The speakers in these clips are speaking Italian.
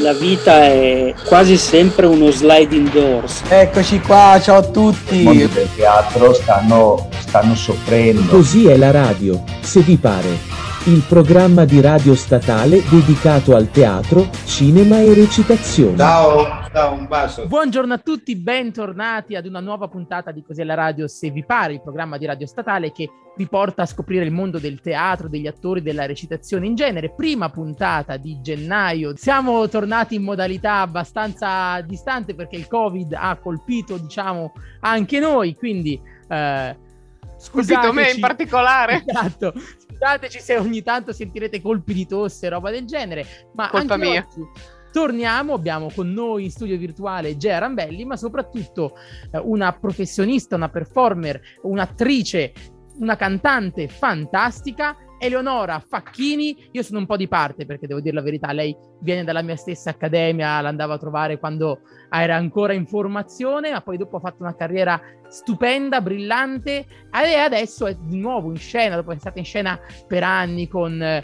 la vita è quasi sempre uno sliding doors. Eccoci qua, ciao a tutti. I mondi del teatro stanno, stanno soffrendo. Così è la radio, se vi pare. Il programma di radio statale dedicato al teatro, cinema e recitazione. Ciao, ciao, un bacio. Buongiorno a tutti, bentornati ad una nuova puntata di Così è la radio, se vi pare, il programma di radio statale che vi porta a scoprire il mondo del teatro, degli attori, della recitazione in genere. Prima puntata di gennaio. Siamo tornati in modalità abbastanza distante perché il Covid ha colpito, diciamo, anche noi, quindi... Eh, Scusate me in particolare. Esatto. Scusateci se ogni tanto sentirete colpi di tosse, roba del genere. Ma Colpa mia. Oggi, torniamo, abbiamo con noi in studio virtuale Gea Rambelli, ma soprattutto eh, una professionista, una performer, un'attrice, una cantante fantastica Eleonora Facchini, io sono un po' di parte perché devo dire la verità, lei viene dalla mia stessa accademia, l'andavo a trovare quando era ancora in formazione, ma poi dopo ha fatto una carriera stupenda, brillante e adesso è di nuovo in scena, dopo essere stata in scena per anni con, eh,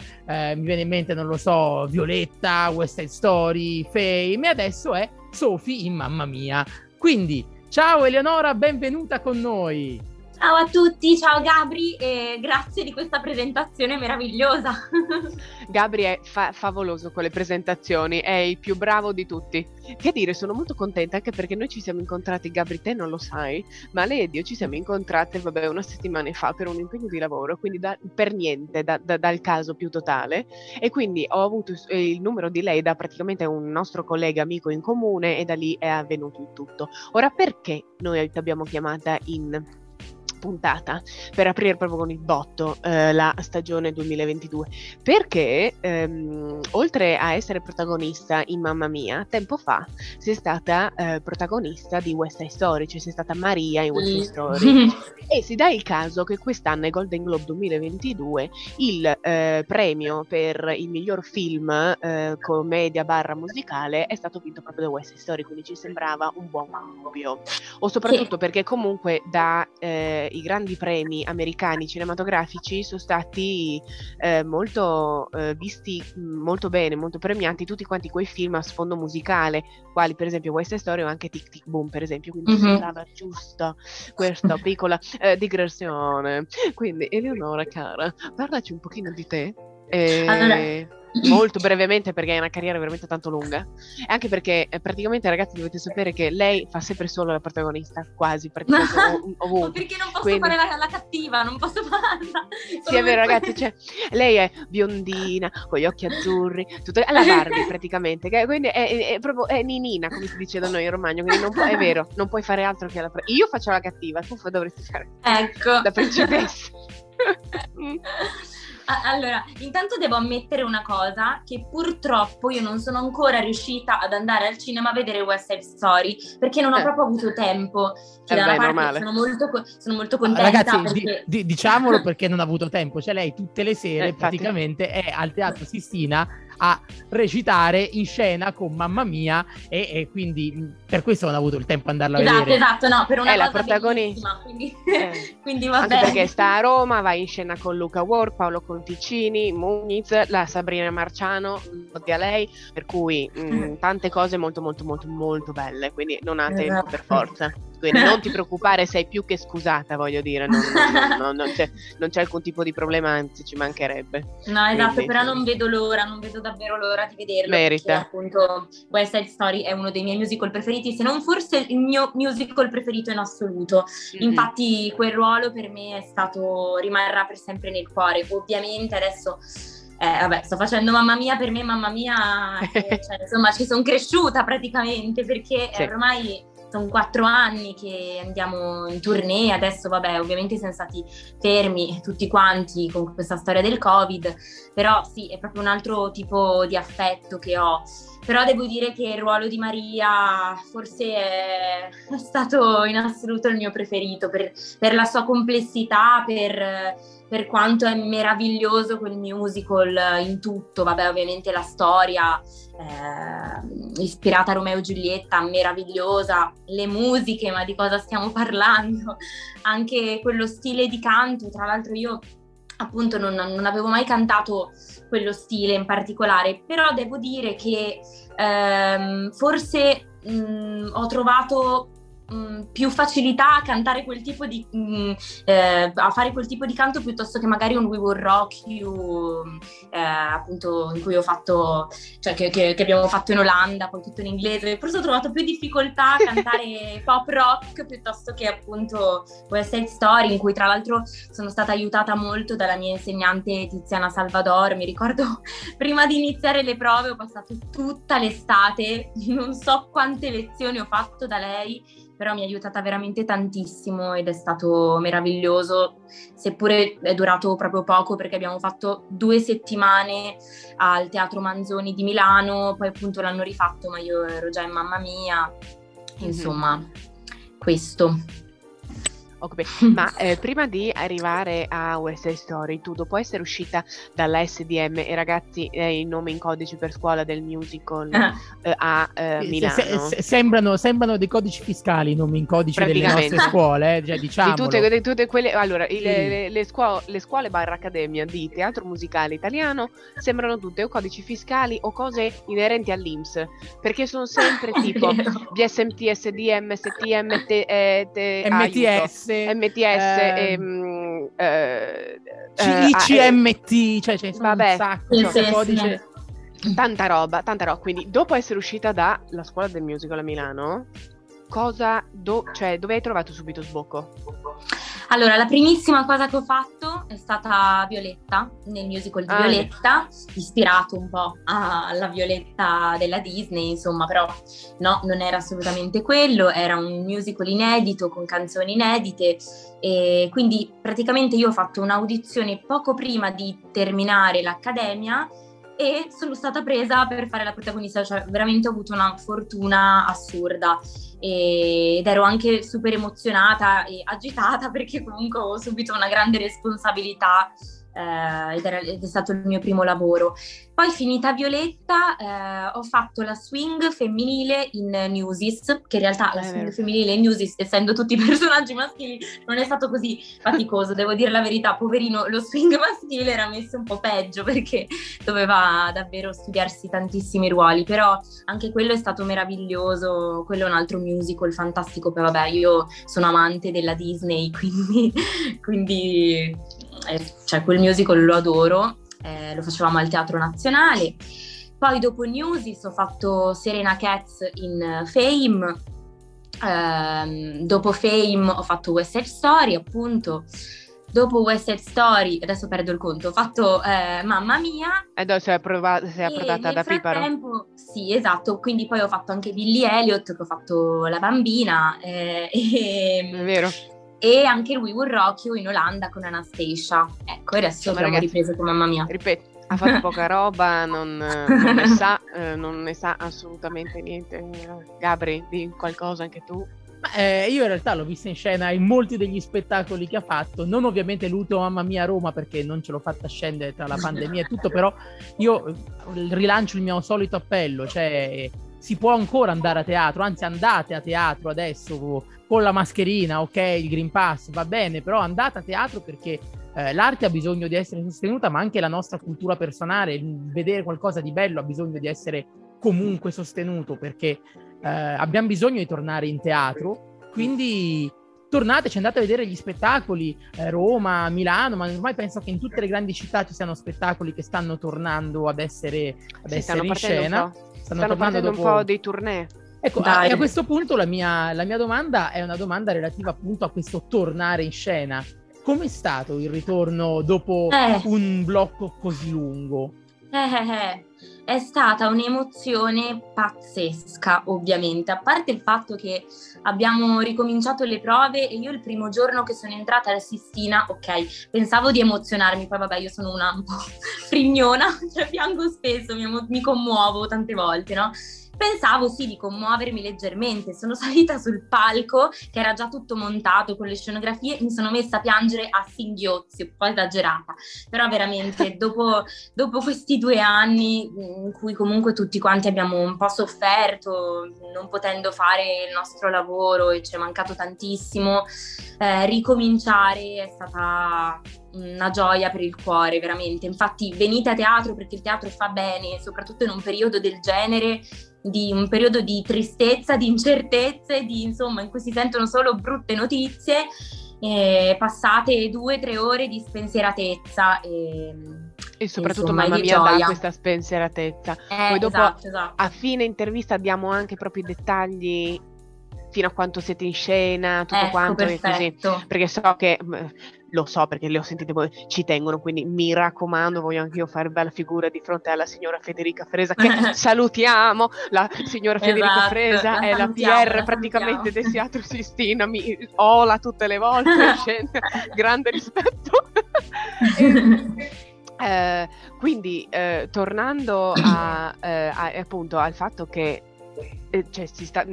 mi viene in mente, non lo so, Violetta, West Side Story, Fame e adesso è Sophie in Mamma Mia. Quindi, ciao Eleonora, benvenuta con noi! Ciao a tutti, ciao Gabri e grazie di questa presentazione meravigliosa. Gabri è fa- favoloso con le presentazioni, è il più bravo di tutti. Che dire, sono molto contenta anche perché noi ci siamo incontrati, Gabri te non lo sai, ma lei ed io ci siamo incontrate, vabbè, una settimana fa per un impegno di lavoro, quindi da, per niente, da, da, dal caso più totale. E quindi ho avuto il numero di lei da praticamente un nostro collega amico in comune e da lì è avvenuto il tutto. Ora perché noi ti abbiamo chiamata in puntata per aprire proprio con il botto eh, la stagione 2022 perché ehm, oltre a essere protagonista in Mamma Mia tempo fa sei stata eh, protagonista di West Side Story cioè sei stata Maria in West Side Story. E si dà il caso che quest'anno ai Golden Globe 2022 il eh, premio per il miglior film eh, commedia barra musicale è stato vinto proprio da West Side Story quindi ci sembrava un buon cambio. O soprattutto perché comunque da eh, i grandi premi americani cinematografici sono stati eh, molto eh, visti molto bene, molto premiati tutti quanti quei film a sfondo musicale, quali per esempio West Story o anche Tic Tic Boom, per esempio, quindi mm-hmm. sembrava giusto questa piccola eh, digressione. Quindi Eleonora cara, parlaci un pochino di te. Allora molto brevemente perché è una carriera veramente tanto lunga. E anche perché eh, praticamente ragazzi dovete sapere che lei fa sempre solo la protagonista quasi praticamente ov- ovunque. Perché non posso Quindi... fare la, la, cattiva? Non posso farla. Sì è vero ragazzi cioè, lei è biondina con gli occhi azzurri tutta la Barbie praticamente che, quindi è, è, proprio è ninina come si dice da noi in Romagna quindi non può, è vero non puoi fare altro che la io faccio la cattiva tu dovresti fare ecco. la principessa allora, intanto devo ammettere una cosa, che purtroppo io non sono ancora riuscita ad andare al cinema a vedere West Side Story, perché non ho eh. proprio avuto tempo. Che eh beh, parte sono molto, sono molto contenta. Ragazzi, perché... di, di, diciamolo perché non ha avuto tempo, cioè lei tutte le sere eh, praticamente è al Teatro Sistina a recitare in scena con Mamma Mia e, e, quindi per questo non ha avuto il tempo di andarla esatto, a vedere. Esatto, no, per una è la protagonista. Quindi, eh. quindi va Anche bene. perché sta a Roma, va in scena con Luca Ward, Paolo Conticini, Muniz, la Sabrina Marciano, odia lei, per cui mh, mm, tante cose molto molto molto molto belle, quindi non ha tempo esatto. per forza quindi non ti preoccupare, sei più che scusata, voglio dire, non, non, non, non c'è, c'è, alcun tipo di problema, anzi ci mancherebbe. No, esatto, quindi, però non vedo l'ora, non vedo davvero l'ora di vederlo. Merita. Perché, appunto West Side Story è uno dei miei musical preferiti, se non forse il mio musical preferito in assoluto. Mm-hmm. Infatti quel ruolo per me è stato, rimarrà per sempre nel cuore. Ovviamente adesso... Eh, vabbè, sto facendo mamma mia per me, mamma mia, eh, cioè, insomma, ci sono cresciuta praticamente perché sì. ormai sono quattro anni che andiamo in tournée, adesso vabbè ovviamente siamo stati fermi tutti quanti con questa storia del covid, però sì è proprio un altro tipo di affetto che ho. Però devo dire che il ruolo di Maria forse è, è stato in assoluto il mio preferito per, per la sua complessità, per per quanto è meraviglioso quel musical in tutto, vabbè ovviamente la storia eh, ispirata a Romeo e Giulietta, meravigliosa, le musiche, ma di cosa stiamo parlando? Anche quello stile di canto, tra l'altro io appunto non, non, avevo mai cantato quello stile in particolare, però devo dire che ehm, forse mh, ho trovato Mm, più facilità a cantare quel tipo di mh, mm, eh, a fare quel tipo di canto piuttosto che magari un We Will Rock You eh, appunto in cui ho fatto cioè che, che, che, abbiamo fatto in Olanda poi tutto in inglese. Forse ho trovato più difficoltà a cantare pop rock piuttosto che appunto West Side Story in cui tra l'altro sono stata aiutata molto dalla mia insegnante Tiziana Salvador. Mi ricordo prima di iniziare le prove ho passato tutta l'estate. Non so quante lezioni ho fatto da lei però mi ha aiutata veramente tantissimo ed è stato meraviglioso, seppure è durato proprio poco perché abbiamo fatto due settimane al Teatro Manzoni di Milano, poi appunto l'hanno rifatto, ma io ero già in Mamma Mia, insomma, mm-hmm. questo. Okay. Ma eh, prima di arrivare a West Side Story, tu dopo essere uscita dalla SDM e ragazzi eh, il nome in codice per scuola del musical ah. eh, a eh, Milano. Se, se, sembrano, sembrano, dei codici fiscali i nomi in codice delle nostre scuole, eh, cioè, diciamo. Di tutte, di tutte quelle, allora, sì. le, le, le, scuole, le scuole barra accademia di teatro musicale italiano sembrano tutte o codici fiscali o cose inerenti all'Inps, perché sono sempre tipo BSMT, SDM, STM, MTS. MTS, ehm, eh, eh, ICMT, cioè c'è vabbè, un sacco cioè, codice. Tanta roba, tanta roba. Quindi, dopo essere uscita dalla scuola del musical a Milano, cosa, do, cioè, dove hai trovato subito sbocco? Allora, la primissima cosa che ho fatto è stata Violetta, nel musical di ah, Violetta, ispirato un po' alla Violetta della Disney, insomma, però no, non era assolutamente quello, era un musical inedito con canzoni inedite e quindi praticamente io ho fatto un'audizione poco prima di terminare l'accademia e sono stata presa per fare la protagonista, cioè veramente ho avuto una fortuna assurda. Ed ero anche super emozionata e agitata perché comunque ho subito una grande responsabilità eh, ed, era, ed, è stato il mio primo lavoro. Poi finita Violetta eh, ho fatto la swing femminile in Newsies, che in realtà la swing femminile in Newsies, essendo tutti personaggi maschili, non è stato così faticoso, devo dire la verità, poverino, lo swing maschile era messo un po' peggio perché doveva davvero studiarsi tantissimi ruoli, però anche quello è stato meraviglioso, quello è un altro musical fantastico, poi vabbè io sono amante della Disney, quindi, quindi eh, cioè quel musical lo adoro, eh, lo facevamo al Teatro Nazionale. Poi dopo Newsies ho fatto Serena Cats in Fame, eh, dopo Fame ho fatto West Side Story appunto, dopo West Side Story, adesso perdo il conto, ho fatto eh, Mamma Mia. E dove sei, approvata, sei approdata da Piparo? Sì, esatto, quindi poi ho fatto anche Billy Elliot, che ho fatto La Bambina. Eh, e, È vero e anche il We Will Rock You in Olanda con Anastasia. Ecco, adesso Insomma, abbiamo ragazzi, ripreso con mamma mia. Ripeto, ha fatto poca roba, non, non, ne sa, eh, non, ne sa, assolutamente niente. Gabri, di qualcosa anche tu. Eh, io in realtà l'ho vista in scena in molti degli spettacoli che ha fatto, non ovviamente l'ultimo Mamma Mia a Roma perché non ce l'ho fatta scendere tra la pandemia e tutto, però io eh, rilancio il mio solito appello, cioè si può ancora andare a teatro, anzi andate a teatro adesso con la mascherina, ok, il Green Pass va bene, però andate a teatro perché eh, l'arte ha bisogno di essere sostenuta, ma anche la nostra cultura personale, vedere qualcosa di bello ha bisogno di essere comunque sostenuto perché eh, abbiamo bisogno di tornare in teatro, quindi tornateci, andate a vedere gli spettacoli, eh, Roma, Milano, ma ormai penso che in tutte le grandi città ci siano spettacoli che stanno tornando ad essere, ad essere in scena stanno, stanno parlando dopo... un po' dei tournée. Ecco, a, a, questo punto la mia, la mia, domanda è una domanda relativa appunto a questo tornare in scena. Com'è stato il ritorno dopo eh. un blocco così lungo? Eh, eh, eh è stata un'emozione pazzesca, ovviamente, a parte il fatto che abbiamo ricominciato le prove e io il primo giorno che sono entrata alla Sistina, ok, pensavo di emozionarmi, poi vabbè io sono una un po' frignona, cioè piango spesso, mi, mi commuovo tante volte, no? Pensavo sì di commuovermi leggermente. Sono salita sul palco, che era già tutto montato con le scenografie, mi sono messa a piangere a singhiozzi, un po' esagerata, però veramente dopo, dopo questi due anni in cui comunque tutti quanti abbiamo un po' sofferto, non potendo fare il nostro lavoro e ci è mancato tantissimo, eh, ricominciare è stata una gioia per il cuore, veramente. Infatti venite a teatro perché il teatro fa bene, soprattutto in un periodo del genere, di un periodo di tristezza, di incertezze, di insomma in cui si sentono solo brutte notizie. Eh, passate due o tre ore di spensieratezza e, e soprattutto insomma, mamma mia gioia. da questa spensieratezza eh, poi dopo esatto, esatto. a fine intervista diamo anche proprio i dettagli fino a quanto siete in scena, tutto ecco, quanto perfetto. e così. Perché so che lo so perché le ho sentite ci tengono, quindi mi raccomando, voglio anche io fare bella figura di fronte alla signora Federica Fresa, che salutiamo, la signora Federica esatto, Fresa è la PR praticamente del Teatro Sistina, mi ola tutte le volte, grande rispetto. eh, quindi eh, tornando a, eh, a, appunto al fatto che eh, cioè, si sta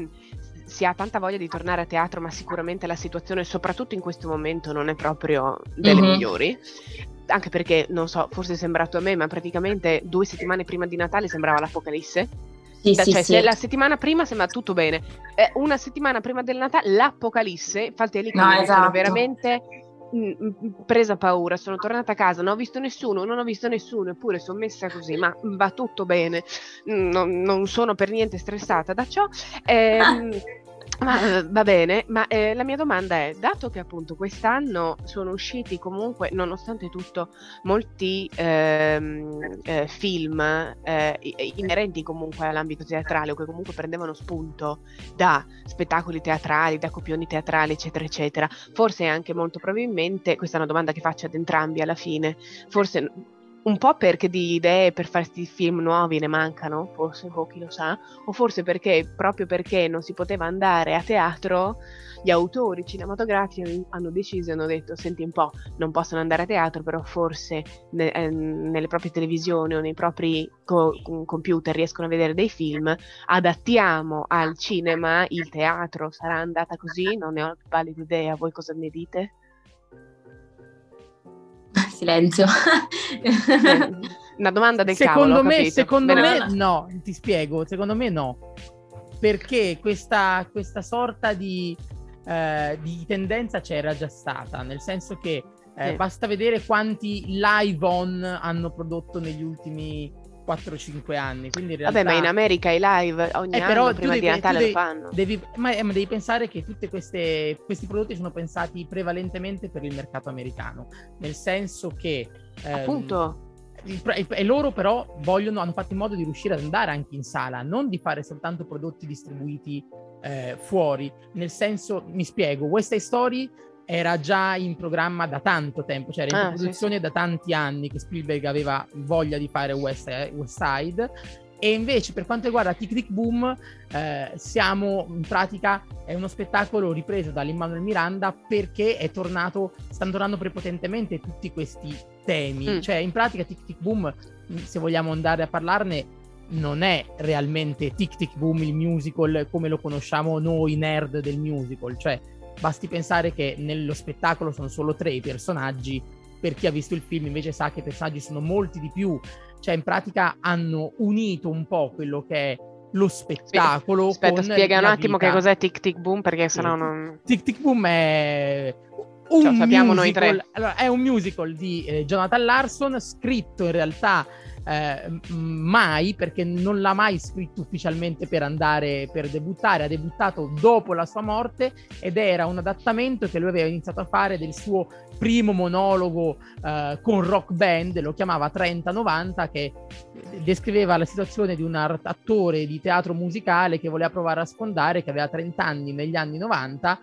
si ha tanta voglia di tornare a teatro, ma sicuramente la situazione, soprattutto in questo momento, non è proprio delle mm-hmm. migliori. Anche perché, non so, forse è sembrato a me, ma praticamente due settimane prima di Natale sembrava l'Apocalisse. Sì, cioè, sì, se sì. la settimana prima sembra tutto bene, eh, una settimana prima del Natale l'Apocalisse, infatti lì che No, esatto. veramente presa paura, sono tornata a casa, non ho visto nessuno, non ho visto nessuno, eppure sono messa così, ma va tutto bene, non, non sono per niente stressata da ciò. Ehm, ma, va bene, ma eh, la mia domanda è, dato che appunto quest'anno sono usciti comunque, nonostante tutto, molti ehm, eh, film eh, inerenti comunque all'ambito teatrale o che comunque prendevano spunto da spettacoli teatrali, da copioni teatrali, eccetera, eccetera, forse anche molto probabilmente, questa è una domanda che faccio ad entrambi alla fine, forse un po' perché di idee per farsi film nuovi ne mancano, forse oh, chi lo sa, o forse perché proprio perché non si poteva andare a teatro, gli autori cinematografici hanno deciso e hanno detto senti un po', non possono andare a teatro, però forse ne, eh, nelle proprie televisioni o nei propri co- computer riescono a vedere dei film, adattiamo al cinema il teatro, sarà andata così, non ne ho la più pallida idea, voi cosa ne dite? Silenzio. Una domanda del secondo cavolo, me, capito? secondo Bene. me no, ti spiego, secondo me no. Perché questa, questa sorta di, eh, di tendenza c'era già stata, nel senso che eh, Sì. basta vedere quanti live on hanno prodotto negli ultimi 4-5 anni. Quindi in realtà, Vabbè, ma in America i live ogni Eh, anno prima devi- di Natale devi- lo fanno. Devi, ma, eh, ma devi pensare che tutti questi prodotti sono pensati prevalentemente per il mercato americano, nel senso che ehm, Appunto, il pro- il- e loro però vogliono, hanno fatto in modo di riuscire ad andare anche in sala, non di fare soltanto prodotti distribuiti eh, fuori. Nel senso, mi spiego, West Side Story era già in programma da tanto tempo, cioè era in Ah, sì, produzione da tanti anni che Spielberg aveva voglia di fare West, West Side. E invece per quanto riguarda Tic Tic Boom, eh, siamo in pratica, è uno spettacolo ripreso da Lin-Manuel Miranda perché è tornato, stanno tornando prepotentemente tutti questi temi. Mm. Cioè in pratica Tic Tic Boom, se vogliamo andare a parlarne, non è realmente Tic Tic Boom il musical come lo conosciamo noi nerd del musical, cioè basti pensare che nello spettacolo sono solo tre i personaggi, per chi ha visto il film invece sa che i personaggi sono molti di più, cioè in pratica hanno unito un po' quello che è lo spettacolo. aspetta, spiega un attimo che vita. cos'è Tic Tic Boom perché sennò non... Tic Tic Boom è un Cioè, sappiamo noi musical, tre. allora, è un musical di eh, Jonathan Larson scritto in realtà eh, mai perché non l'ha mai scritto ufficialmente per andare per debuttare, ha debuttato dopo la sua morte ed era un adattamento che lui aveva iniziato a fare del suo primo monologo eh, con rock band, lo chiamava 30-90 che descriveva la situazione di un attore di teatro musicale che voleva provare a sfondare, che aveva 30 anni negli anni 90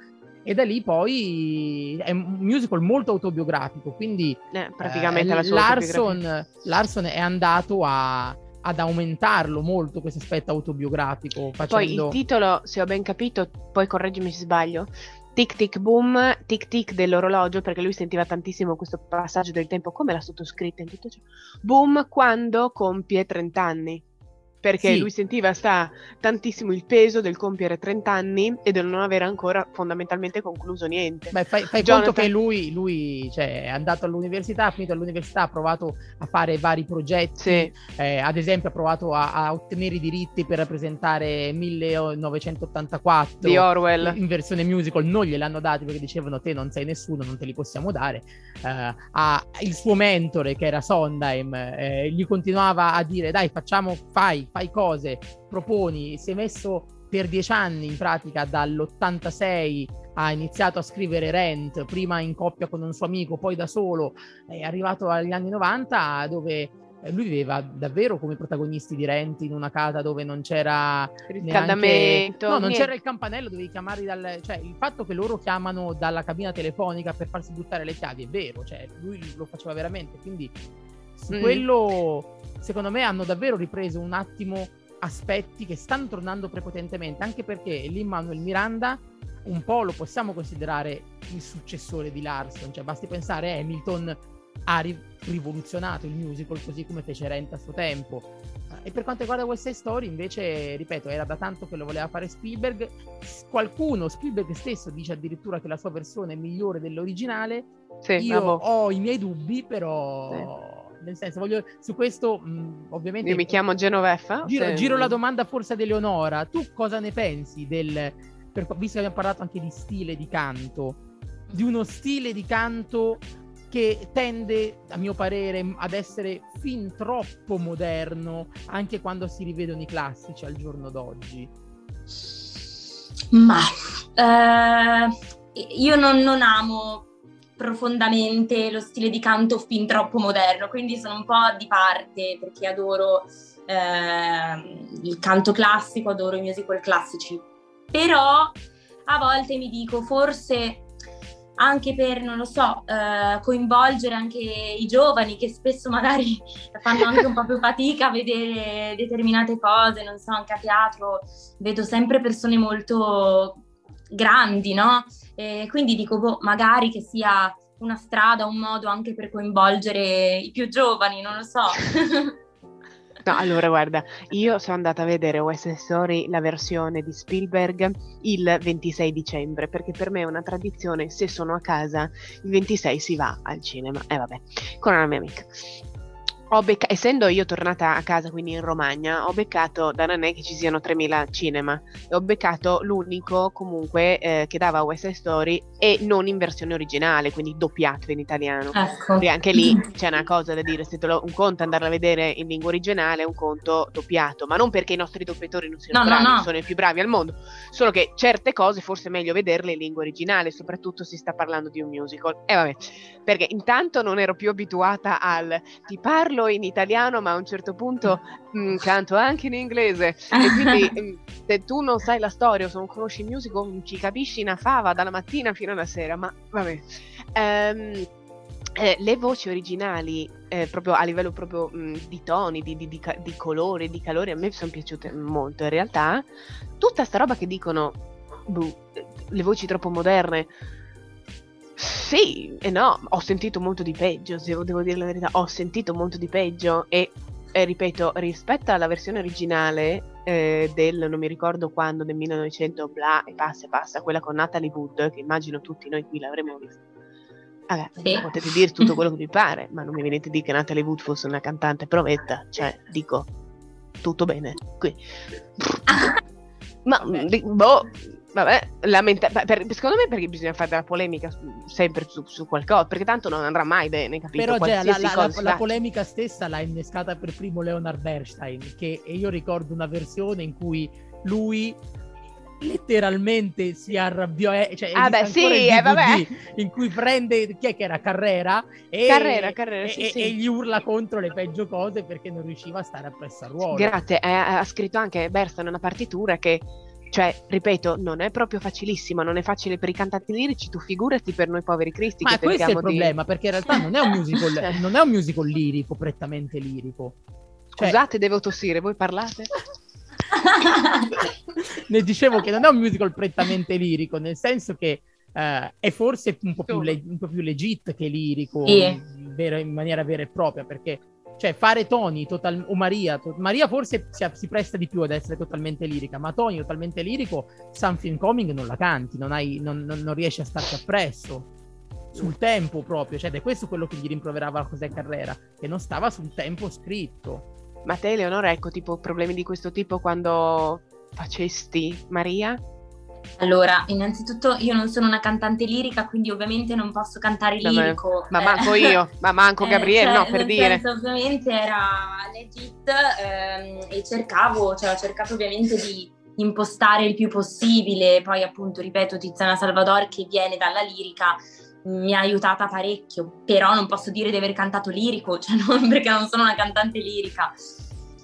e da lì poi è un musical molto autobiografico, quindi Eh, praticamente eh, la sua. Larson, Larson è andato a- ad aumentarlo molto questo aspetto autobiografico Poi facendo il titolo, se ho ben capito, poi correggimi se sbaglio, Tic Tic Boom, Tic Tic dell'orologio, perché lui sentiva tantissimo questo passaggio del tempo, come l'ha sottoscritta in tutto ciò. Boom quando compie 30 anni. Perché Sì. lui sentiva sta tantissimo il peso del compiere 30 anni e del non avere ancora fondamentalmente concluso niente. Beh, fai, fai Jonathan- conto che lui, lui cioè, è andato all'università, ha finito all'università, ha provato a fare vari progetti, Sì. eh, ad esempio ha provato a, a ottenere i diritti per rappresentare 1984 Di Orwell. in versione musical, non gliel'hanno dati perché dicevano te non sei nessuno, non te li possiamo dare. Eh, ha- il suo mentore che era Sondheim eh, gli continuava a dire dai facciamo, fai, fai cose, proponi, si è messo per dieci anni in pratica dall'86 ha iniziato a scrivere Rent, prima in coppia con un suo amico, poi da solo, è arrivato agli anni 90 dove eh, lui viveva davvero come protagonisti di Rent in una casa dove non c'era Riscaldamento. neanche... No, non c'era il campanello, dovevi chiamare dal... Cioè, il fatto che loro chiamano dalla cabina telefonica per farsi buttare le chiavi è vero, cioè, lui lo faceva veramente, quindi su Mm. quello, secondo me, hanno davvero ripreso un attimo aspetti che stanno tornando prepotentemente, anche perché Lin-Manuel Miranda un po' lo possiamo considerare il successore di Larson, cioè basti pensare Hamilton ha ri- rivoluzionato il musical così come fece Rent a suo tempo. E per quanto riguarda Side Story, invece, ripeto, era da tanto che lo voleva fare Spielberg. Qualcuno, Spielberg stesso, dice addirittura che la sua versione è migliore dell'originale. Sì, Io vabbè. ho i miei dubbi, però. Nel senso, voglio. Su questo, mh, ovviamente. Io mi chiamo Genoveffa. Giro, se- giro la domanda forse ad Eleonora. Tu cosa ne pensi del. per- visto che abbiamo parlato anche di stile di canto, di uno stile di canto che tende, a mio parere, ad essere fin troppo moderno anche quando si rivedono i classici al giorno d'oggi. Ma eh, io non, non amo profondamente lo stile di canto fin troppo moderno, quindi sono un po' di parte perché adoro ehm, il canto classico, adoro i musical classici. Però a volte mi dico forse anche per, non lo so, eh, coinvolgere anche i giovani che spesso magari fanno anche un po' più fatica a vedere determinate cose, non so, anche a teatro vedo sempre persone molto grandi, no? E quindi dico, boh, magari che sia una strada, un modo anche per coinvolgere i più giovani, non lo so. No, allora guarda, io sono andata a vedere West Story, la versione di Spielberg, il 26 dicembre, perché per me è una tradizione, se sono a casa, il 26 si va al cinema, e vabbè, con una mia amica. Ho becca- essendo io tornata a casa, quindi in Romagna, ho beccato, da non è che ci siano 3000 cinema, e ho beccato l'unico comunque eh, che dava West Side Story e non in versione originale, quindi doppiato in italiano. ecco. Perché anche lì c'è una cosa da dire, se te lo, un conto andarla a vedere in lingua originale, un conto doppiato, ma non perché i nostri doppiatori non siano No, no, bravi, no. sono i più bravi al mondo, solo che certe cose forse è meglio vederle in lingua originale, soprattutto si sta parlando di un musical. E vabbè, perché intanto non ero più abituata al ti parlo in italiano, ma a un certo punto mm, canto anche in inglese. E quindi mm, se tu non sai la storia o se non conosci il musical, non ci capisci una fava dalla mattina fino alla sera, ma vabbè. Ehm, eh, le voci originali, eh, proprio a livello proprio mh, di toni, di, di, di, di colore, di calore, a me sono piaciute molto. In realtà, tutta sta roba che dicono, eh, le voci troppo moderne, sì e no, ho sentito molto di peggio, devo, devo dire la verità, ho sentito molto di peggio e, e ripeto, rispetto alla versione originale eh, del, non mi ricordo quando, del 1900, bla, e passa e passa, quella con Natalie Wood, che immagino tutti noi qui l'avremmo vista. Vabbè, Sì. potete dire tutto quello che vi pare, ma non mi venite a dire che Natalie Wood fosse una cantante provetta, cioè, dico, tutto bene. Qui. Ma, boh, vabbè, lamenta- per- secondo me perché bisogna fare della polemica sempre su, su qualcosa, perché tanto non andrà mai bene, capito? Però Gea, la, la- cosa la- la polemica stessa l'ha innescata per primo Leonard Bernstein, che e io ricordo una versione in cui lui letteralmente si arrabbiò, eh, cioè Ah, beh, sì, il eh, DVD vabbè. in cui prende, chi è che era, Carrera? E, Carrera, Carrera, e, sì, e- sì. e gli urla contro le peggio cose perché non riusciva a stare appresso al ruolo. Grazie, eh, ha scritto anche Bernstein una partitura che, cioè, ripeto, non è proprio facilissima, non è facile per i cantanti lirici, tu figurati per noi poveri cristi Ma che questo è il di... problema, perché in realtà non è un musical, non è un musical lirico, prettamente lirico. Cioè, Scusate, devo tossire, voi parlate? ne dicevo che non è un musical prettamente lirico, nel senso che eh, è forse un po' più, le- un po' più legit che lirico, Sì. in, vero- in maniera vera e propria, perché cioè fare Tony total- o Maria, to- Maria forse si, si, presta di più ad essere totalmente lirica, ma Tony totalmente lirico, Something Coming non la canti, non, hai, non, non, non riesci a starci appresso sul tempo proprio, cioè è questo quello che gli rimproverava José Carrera, che non stava sul tempo scritto. Ma te, Eleonora, ecco, tipo problemi di questo tipo quando facesti Maria? Allora, innanzitutto io non sono una cantante lirica, quindi ovviamente non posso cantare lirico. Ma, ma manco eh, io, ma manco Gabriele, eh, cioè, no, per dire. Senso, ovviamente era legit ehm, e cercavo, cioè ho cercato ovviamente di impostare il più possibile, poi appunto, ripeto, Tiziana Salvador che viene dalla lirica mi ha aiutata parecchio, però non posso dire di aver cantato lirico, cioè non, perché non sono una cantante lirica.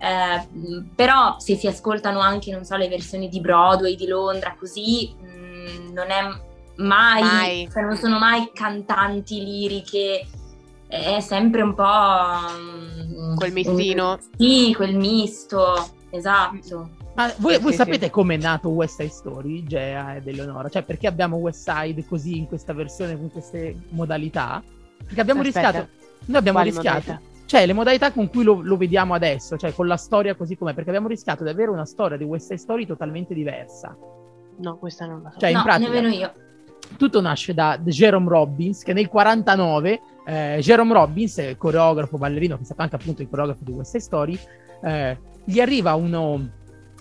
Eh, però se si ascoltano anche, non so, le versioni di Broadway, di Londra, così mh, mm, non è mai, mai. Cioè non sono mai cantanti liriche, è sempre un po'... Um, quel mistino. Un, sì, quel misto, esatto. Ma voi, voi sì, sapete sì. com'è nato West Side Story, Gea ed Eleonora? Cioè, perché abbiamo West Side così in questa versione, con queste modalità? Perché abbiamo Aspetta. rischiato. Noi abbiamo Quali rischiato. Modalità? Cioè, le modalità con cui lo, lo, vediamo adesso, cioè con la storia così com'è, perché abbiamo rischiato di avere una storia di West Side Story totalmente diversa. No, questa non la so. Cioè, no, in pratica, nemmeno io. Tutto nasce da Jerome Robbins, che nel 49, eh, Jerome Robbins, coreografo, ballerino, che è stato anche appunto il coreografo di West Side Story, eh, gli arriva uno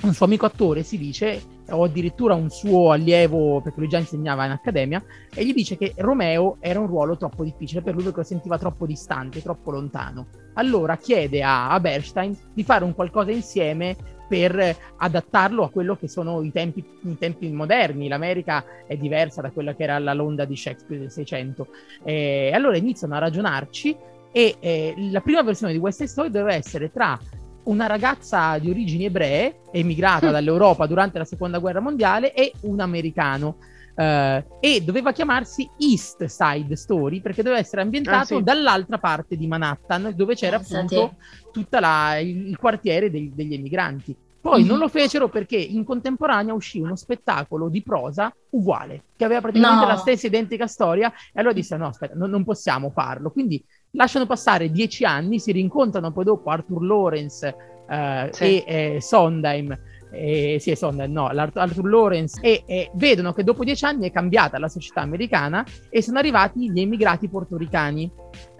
un suo amico attore si dice, o addirittura un suo allievo, perché lui già insegnava in accademia, e gli dice che Romeo era un ruolo troppo difficile per lui perché lo sentiva troppo distante, troppo lontano. Allora chiede a, a Bernstein di fare un qualcosa insieme per adattarlo a quello che sono i tempi, i tempi, moderni. L'America è diversa da quella che era la Londra di Shakespeare del 600. E allora iniziano a ragionarci e eh, la prima versione di West Side Story doveva essere tra una ragazza di origini ebree, emigrata dall'Europa durante la seconda guerra mondiale, e un americano. Uh, e doveva chiamarsi East Side Story perché doveva essere ambientato ah, sì. dall'altra parte di Manhattan, dove c'era Pensate. appunto tutto il, il, quartiere dei, degli emigranti. Poi mm-hmm. non lo fecero perché in contemporanea uscì uno spettacolo di prosa uguale, che aveva praticamente no. la stessa identica storia, e allora disse: No, aspetta, no, non possiamo farlo. Quindi lasciano passare dieci anni, si rincontrano poi dopo Arthur Lawrence eh, sì. e eh, Sondheim. Eh, sì, Sondheim, no, Arthur Lawrence e, e, vedono che dopo dieci anni è cambiata la società americana e sono arrivati gli emigrati portoricani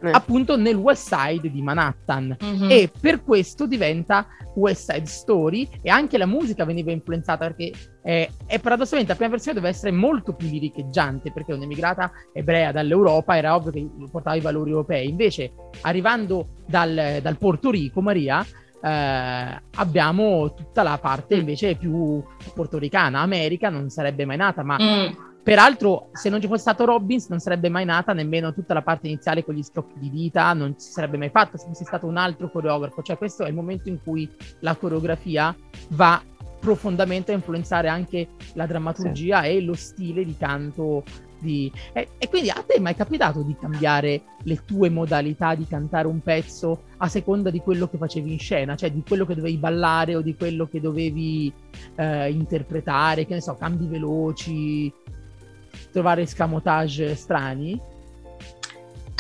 eh. appunto nel West Side di Manhattan mm-hmm. e per questo diventa West Side Story e anche la musica veniva influenzata perché eh, è paradossalmente la prima versione doveva essere molto più liricheggiante perché un'emigrata ebrea dall'Europa era ovvio che portava i valori europei invece arrivando dal, dal Porto Rico Maria eh, abbiamo tutta la parte mm. invece più portoricana America non sarebbe mai nata ma mm Peraltro, se non ci fosse stato Robbins, non sarebbe mai nata nemmeno tutta la parte iniziale con gli scocchi di vita, non si sarebbe mai fatto se fosse stato un altro coreografo. Cioè, questo è il momento in cui la coreografia va profondamente a influenzare anche la drammaturgia sì. e lo stile di canto. Di... E, e, quindi a te è mai capitato di cambiare le tue modalità di cantare un pezzo a seconda di quello che facevi in scena, cioè di quello che dovevi ballare o di quello che dovevi eh, interpretare, che ne so, cambi veloci, trovare scamotage strani?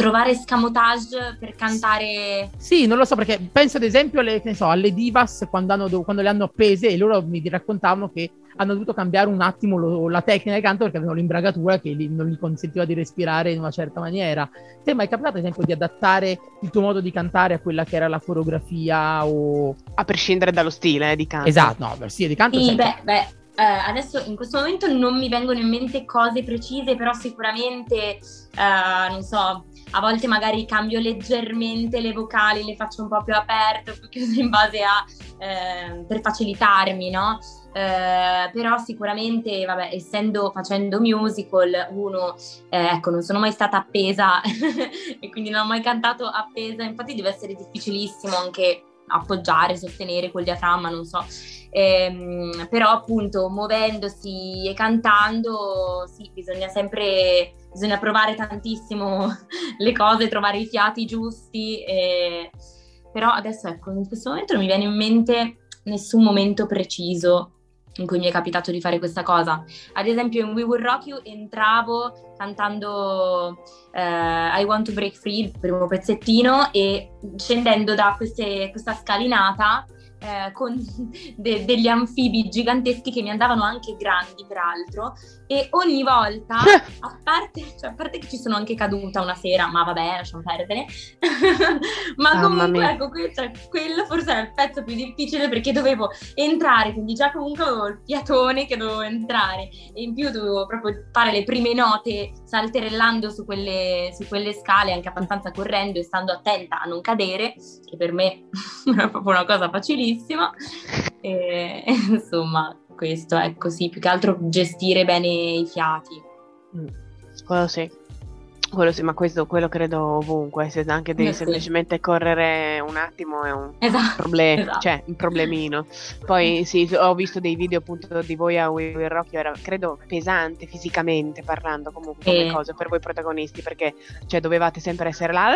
Trovare scamotage per cantare. Sì, non lo so, perché penso ad esempio alle, so, alle divas quando, hanno, quando, le hanno appese e loro mi raccontavano che hanno dovuto cambiare un attimo lo, la tecnica di canto perché avevano l'imbragatura che li, non gli consentiva di respirare in una certa maniera. Ti è mai capitato, ad esempio, di adattare il tuo modo di cantare a quella che era la coreografia o... A prescindere dallo stile eh, di canto. Esatto, no, stile di canto... Sì, beh, beh, eh, adesso in questo momento non mi vengono in mente cose precise, però sicuramente, eh, non so, a volte magari cambio leggermente le vocali, le faccio un po' più aperte, più chiuse in base a, eh, per facilitarmi, no? Eh, però sicuramente, vabbè, essendo facendo musical, uno, eh, ecco, non sono mai stata appesa e quindi non ho mai cantato appesa, infatti deve essere difficilissimo anche appoggiare, sostenere col diaframma, non so. Ehm, però appunto muovendosi e cantando, sì, bisogna sempre, bisogna provare tantissimo le cose, trovare i fiati giusti. E... Però adesso ecco, in questo momento non mi viene in mente nessun momento preciso in cui mi è capitato di fare questa cosa. Ad esempio in We Will Rock You entravo cantando eh, I Want to Break Free, il primo pezzettino, e scendendo da queste, questa scalinata eh, con de- degli anfibi giganteschi che mi andavano anche grandi, peraltro, e ogni volta, a parte, cioè, a parte che ci sono anche caduta una sera, ma vabbè, lasciamo perdere, ma Mamma comunque mia. ecco, que- cioè, quello forse era il pezzo più difficile perché dovevo entrare, quindi già comunque avevo il piatone che dovevo entrare e in più dovevo proprio fare le prime note salterellando su quelle, su quelle scale, anche abbastanza correndo e stando attenta a non cadere, che per me era proprio una cosa facilissima. E, insomma, questo è così, più che altro gestire bene i fiati. Quello sì. Quello sì, ma questo, quello credo ovunque, se anche devi Eh sì. semplicemente correre un attimo è un Esatto. problema, esatto. cioè un problemino. Poi sì, ho visto dei video appunto di voi a Will Rock You, era credo pesante fisicamente parlando comunque come Sì. cosa per voi protagonisti, perché cioè dovevate sempre essere là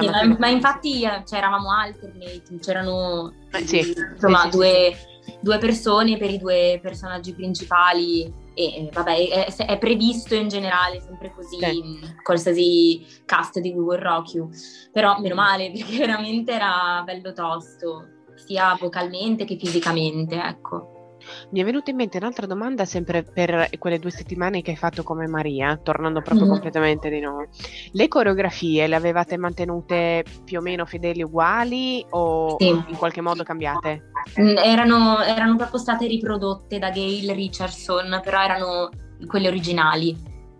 Sì, ma, infatti eh, cioè, eravamo alternate, c'erano Eh, sì, insomma due, due persone per i due personaggi principali e vabbè è, è previsto in generale sempre così Sì. qualsiasi cast di We Will Rock You però meno male perché veramente era bello tosto sia vocalmente che fisicamente ecco Mi è venuta in mente un'altra domanda sempre per quelle due settimane che hai fatto come Maria, tornando proprio Mhm. completamente di nuovo. Le coreografie le avevate mantenute più o meno fedeli uguali o Sì. in qualche modo cambiate? Mm, erano, erano proprio state riprodotte da Gail Richardson però erano quelle originali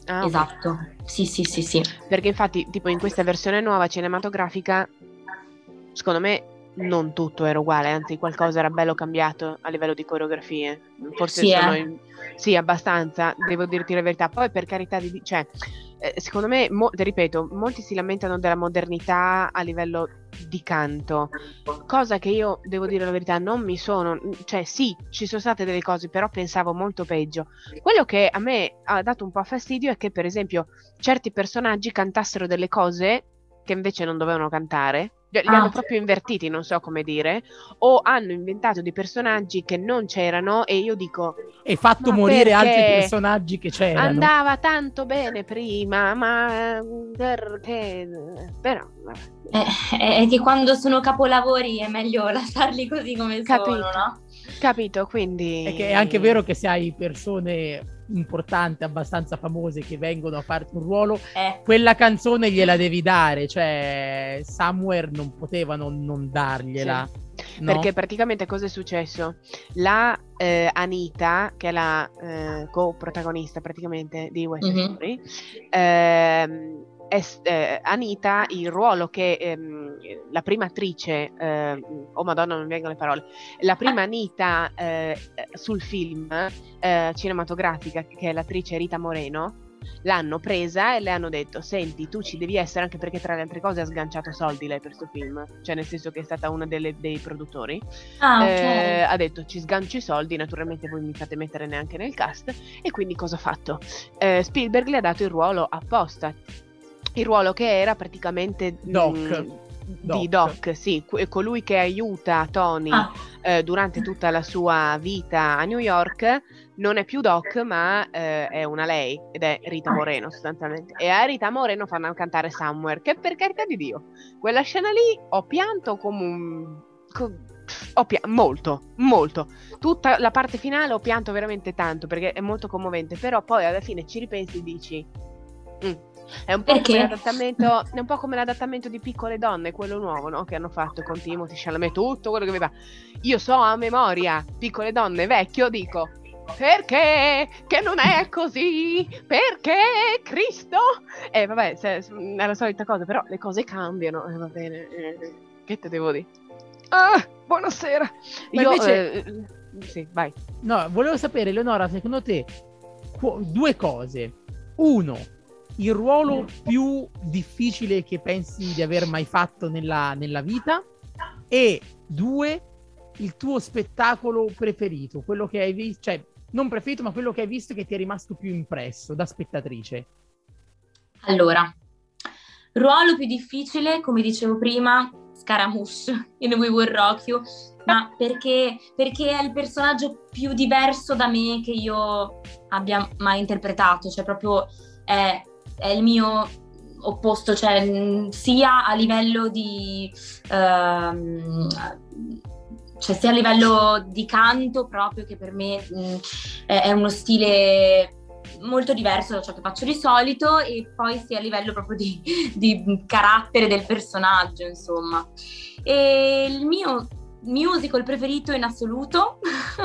Ah, esatto sì sì sì sì Perché infatti, tipo in questa versione nuova cinematografica, secondo me non tutto era uguale, anzi qualcosa era bello cambiato a livello di coreografie. Forse Sì, sono eh. in- sì, abbastanza, devo dirti la verità. Poi per carità di... cioè, eh, secondo me, mo- ripeto, molti si lamentano della modernità a livello di canto, cosa che io, devo dire la verità, non mi sono... Cioè sì, ci sono state delle cose, però pensavo molto peggio. Quello che a me ha dato un po' fastidio è che, per esempio, certi personaggi cantassero delle cose che invece non dovevano cantare. Li li Ah. hanno proprio invertiti, non so come dire, o hanno inventato dei personaggi che non c'erano e io dico E fatto morire altri personaggi che c'erano. andava tanto bene prima, ma? Però. Eh, è, è che quando sono capolavori è meglio lasciarli così come Capito. sono, no? capito, quindi È che è anche vero che se hai persone importanti, abbastanza famose che vengono a farti un ruolo, Eh, quella canzone gliela devi dare, cioè Somewhere non potevano non dargliela. no? Perché praticamente cosa è successo? La eh, Anita, che è la eh, co-protagonista praticamente di West Mhm. Story, ehm, è s- eh, Anita, il ruolo che ehm, la prima attrice, eh, oh madonna non mi vengono le parole, la prima Anita eh, sul film eh, cinematografica, che è l'attrice Rita Moreno, l'hanno presa e le hanno detto senti tu ci devi essere anche perché tra le altre cose ha sganciato soldi lei per questo film cioè nel senso che è stata una delle- dei produttori ah, ok. eh, ha detto ci sgancio i soldi, naturalmente voi mi fate mettere neanche nel cast e quindi cosa ha fatto? Eh, Spielberg le ha dato il ruolo apposta, il ruolo che era praticamente Doc. mm, Doc. di Doc, sì, que- colui che aiuta Tony Ah, eh, durante tutta la sua vita a New York non è più Doc ma eh, è una lei ed è Rita Moreno sostanzialmente e a Rita Moreno fanno cantare Somewhere che per carità di Dio quella scena lì ho pianto come un co- ho pia- molto molto tutta la parte finale ho pianto veramente tanto perché è molto commovente però poi alla fine ci ripensi e dici "Mm". È un, po Perché? come l'adattamento, è un po' come l'adattamento di Piccole Donne, quello nuovo, no? Che hanno fatto con Timothy Chalamet, tutto quello che aveva. Io so a memoria, Piccole Donne vecchio, dico, perché? Che non è così? Perché? Cristo? E vabbè, se- è la solita cosa, però le cose cambiano, e va bene. eh, che te devo dire? Ah, buonasera. Ma Io, invece- eh, sì, vai. No, volevo sapere, Leonora, secondo te, qu- due cose. Uno, il ruolo più difficile che pensi di aver mai fatto nella, nella vita. E due, il tuo spettacolo preferito, quello che hai visto, cioè non preferito, ma quello che hai visto che ti è rimasto più impresso da spettatrice. Allora, ruolo più difficile, come dicevo prima, Scaramouche in We Will Rock You, ma perché, perché è il personaggio più diverso da me che io abbia mai interpretato, cioè proprio è, è il mio opposto, cioè sia a livello di... ehm, cioè sia a livello di canto proprio che per me mh, è, è uno stile molto diverso da ciò che faccio di solito e poi sia a livello proprio di, di carattere del personaggio, insomma. E il mio musical preferito in assoluto,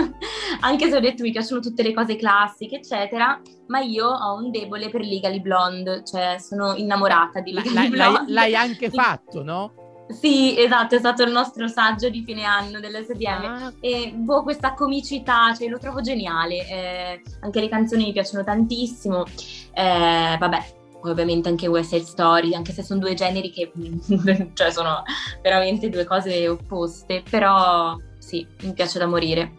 anche se ho detto mi piacciono tutte le cose classiche, eccetera, ma io ho un debole per Legally Blonde, cioè sono innamorata di Legally L'hai, Blonde. l'hai- l'hai anche fatto, no? Sì, esatto, è stato il nostro saggio di fine anno dell'SDM. Ah, E boh, questa comicità, cioè, lo trovo geniale. eh, anche le canzoni mi piacciono tantissimo. Eh, vabbè, ovviamente anche West Side Story, anche se sono due generi che cioè, sono veramente due cose opposte, però sì, mi piace da morire.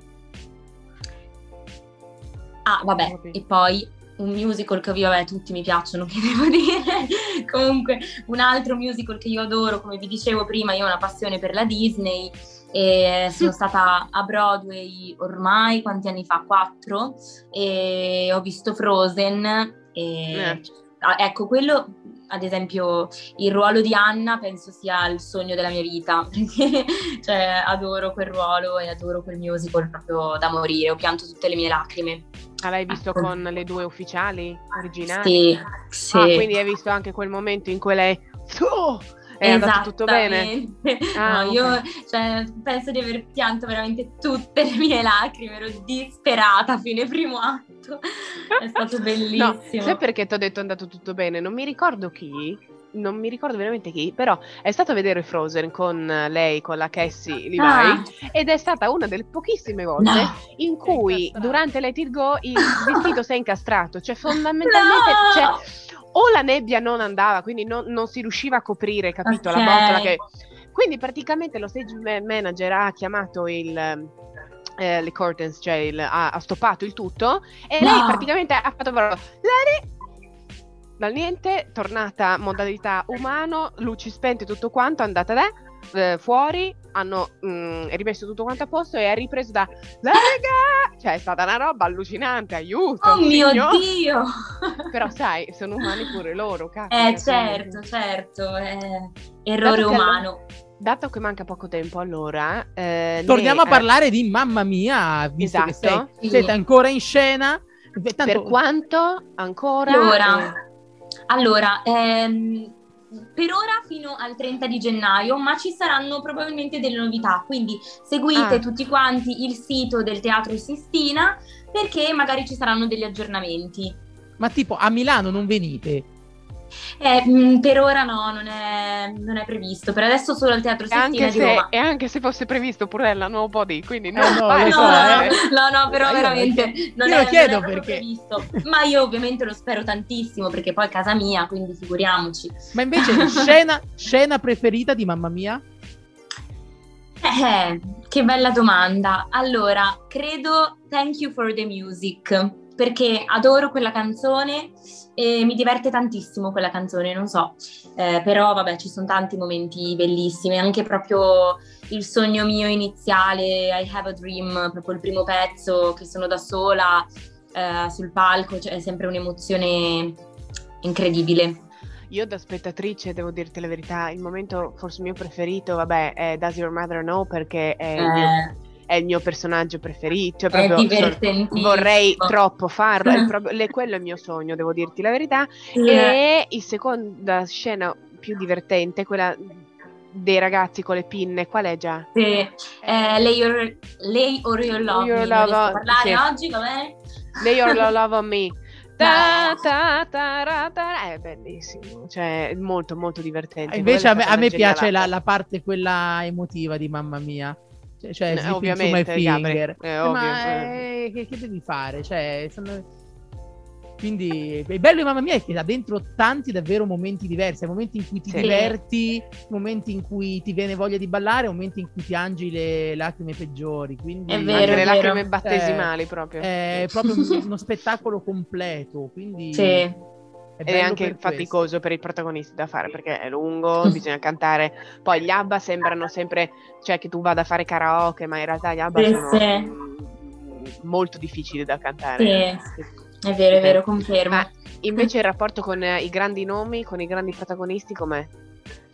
Ah, vabbè, Ok. e poi un musical che io, vabbè, tutti mi piacciono, che devo dire. Comunque, un altro musical che io adoro, come vi dicevo prima, io ho una passione per la Disney e sono stata a Broadway ormai quanti anni fa? Quattro e ho visto Frozen e Eh. Ah, ecco quello ad esempio il ruolo di Anna penso sia il sogno della mia vita perché cioè, adoro quel ruolo e adoro quel musical proprio da morire ho pianto tutte le mie lacrime Ah, l'hai visto Ecco. con le due ufficiali originali? sì, sì. Ah, quindi hai visto anche quel momento in cui lei... Oh! È andato tutto bene? Ah, No, io cioè, penso di aver pianto veramente tutte le mie lacrime, ero disperata a fine primo atto. È stato No, bellissimo. sai perché ti ho detto è andato tutto bene? Non mi ricordo chi, non mi ricordo veramente chi, però è stato a vedere Frozen con eh, lei, con la Cassie Levi, Ah. ed è stata una delle pochissime volte No. in cui durante Let It Go il vestito si è incastrato, cioè fondamentalmente No! cioè, o la nebbia non andava, quindi non, non si riusciva a coprire, capito, la Ok. botola che... Quindi praticamente lo stage ma- manager ha chiamato il... eh, le curtains, cioè il- ha, ha stoppato il tutto e No. lei praticamente ha fatto proprio Lady dal niente, tornata modalità umano, luci spente tutto quanto, è andata da eh, fuori, hanno mm, rimesso tutto quanto a posto e ha ripreso da Lega! Cioè è stata una roba allucinante, aiuto! Oh mio signor! Dio! Però sai, sono umani pure loro, cazzo. Eh certo, certo, è errore Dato che umano. Dato che manca poco tempo, allora... eh, Torniamo ne- a parlare di Mamma Mia, visto che Esatto. sei- siete ancora in scena. Tanto- Per quanto ancora... Allora, eh, allora ehm, per ora fino al 30 di gennaio, ma ci saranno probabilmente delle novità, quindi seguite Ah. tutti quanti il sito del Teatro Sistina perché magari ci saranno degli aggiornamenti. Ma tipo a Milano non venite? Eh, mh, per ora no, non è, non è previsto, per adesso solo al Teatro Sistina anche di Roma. e anche se fosse previsto pure la nuovo body, quindi no, Eh, no, vai, lo No, so, no, eh. no, no, però Io- veramente non io è, lo chiedo non è perché- previsto. Ma io ovviamente lo spero tantissimo perché poi è casa mia, quindi figuriamoci. Ma invece scena, scena preferita di Mamma Mia? Eh, che bella domanda. Allora, credo Thank You for the Music, perché adoro quella canzone e mi diverte tantissimo quella canzone, non so. Eh, però vabbè, ci sono tanti momenti bellissimi, anche proprio il sogno mio iniziale, I Have a Dream, proprio il primo pezzo che sono da sola eh, sul palco, cioè è sempre un'emozione incredibile. Io da spettatrice devo dirti la verità, il momento forse mio preferito, vabbè, è Does Your Mother Know perché è, il, mio, Eh, è il mio personaggio preferito, cioè è proprio vorrei troppo farlo, è proprio- le- quello è il mio sogno, devo dirti la verità. Sì. E la seconda scena più divertente, quella dei ragazzi con le pinne, qual è già? Sì, eh, lei, or, lei or your love, Your love, parlare sì. oggi, va bene? Lay Your Love on Me. Ta, ta, ta, ra, ta, È bellissimo, cioè è molto molto divertente. Invece a me, a me piace la, la parte quella emotiva di Mamma Mia. Cioè, cioè Eh, into ovviamente, my Gabri, finger. è Eh, ovvio, ma eh. eh, che, che devi fare? Cioè, sono- Quindi il bello di Mamma Mia è che ha dentro tanti davvero momenti diversi, momenti in cui ti Sì. diverti, momenti in cui ti viene voglia di ballare, momenti in cui ti angi le lacrime peggiori. Quindi È vero, le è lacrime vero. battesimali proprio. è proprio un- uno spettacolo completo. Quindi Sì. È Ed è anche per questo. faticoso per i protagonisti da fare perché è lungo, bisogna cantare. Poi gli ABBA sembrano sempre, cioè che tu vada a fare karaoke, ma in realtà gli ABBA Sì, sono sì. mm, molto difficili da cantare. Sì, è vero, è vero, confermo. Ma invece il rapporto con i grandi nomi, con i grandi protagonisti, com'è?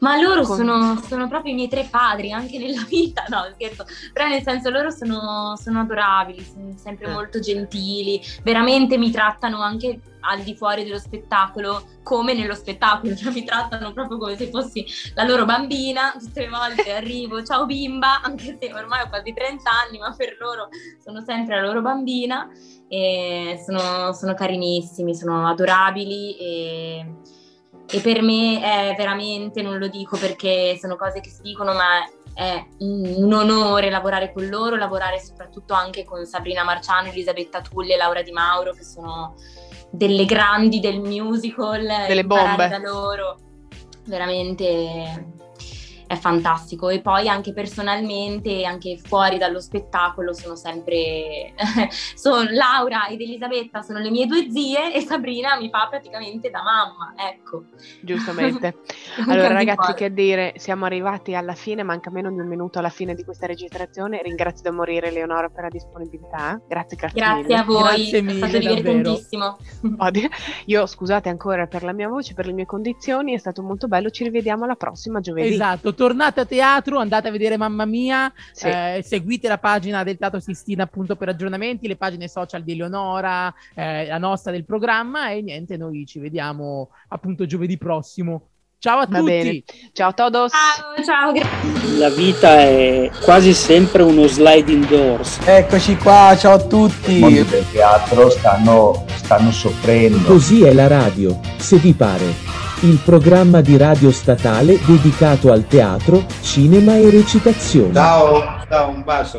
Ma loro Con- sono, sono proprio i miei tre padri anche nella vita, no scherzo, però nel senso loro sono, sono adorabili, sono sempre Eh. molto gentili, veramente mi trattano anche al di fuori dello spettacolo come nello spettacolo, cioè mi trattano proprio come se fossi la loro bambina, tutte le volte arrivo, ciao bimba, anche se ormai ho quasi 30 anni, ma per loro sono sempre la loro bambina. E sono, sono carinissimi, sono adorabili e, e per me è veramente, non lo dico perché sono cose che si dicono, ma è un onore lavorare con loro, lavorare soprattutto anche con Sabrina Marciano, Elisabetta Tulli e Laura Di Mauro, che sono delle grandi del musical, Delle bombe. da loro, veramente è fantastico e poi anche personalmente, anche fuori dallo spettacolo sono sempre, sono, Laura ed Elisabetta sono le mie due zie e Sabrina mi fa praticamente da mamma, ecco. Giustamente. Allora ragazzi, che dire, siamo arrivati alla fine, manca meno di un minuto alla fine di questa registrazione. Ringrazio da morire Leonora per la disponibilità. Grazie, grazie, Grazie mille. a voi, Grazie è mille, stato davvero. divertentissimo. Oddio, Io scusate ancora per la mia voce, per le mie condizioni, è stato molto bello. Ci rivediamo alla prossima giovedì. Esatto, tornate a teatro, andate a vedere Mamma Mia, Sì. eh, seguite la pagina del Teatro Sistina appunto per aggiornamenti, le pagine social di Eleonora, eh, la nostra del programma e niente, noi ci vediamo appunto giovedì prossimo. Ciao a Va tutti! bene. Ciao todos. Ciao, ciao. La vita è quasi sempre uno sliding doors. Eccoci qua, ciao a I mondi tutti. del teatro stanno, stanno soffrendo. Così è la radio, se vi pare. Il programma di radio statale dedicato al teatro, cinema e recitazione. Ciao, ciao, un bacio.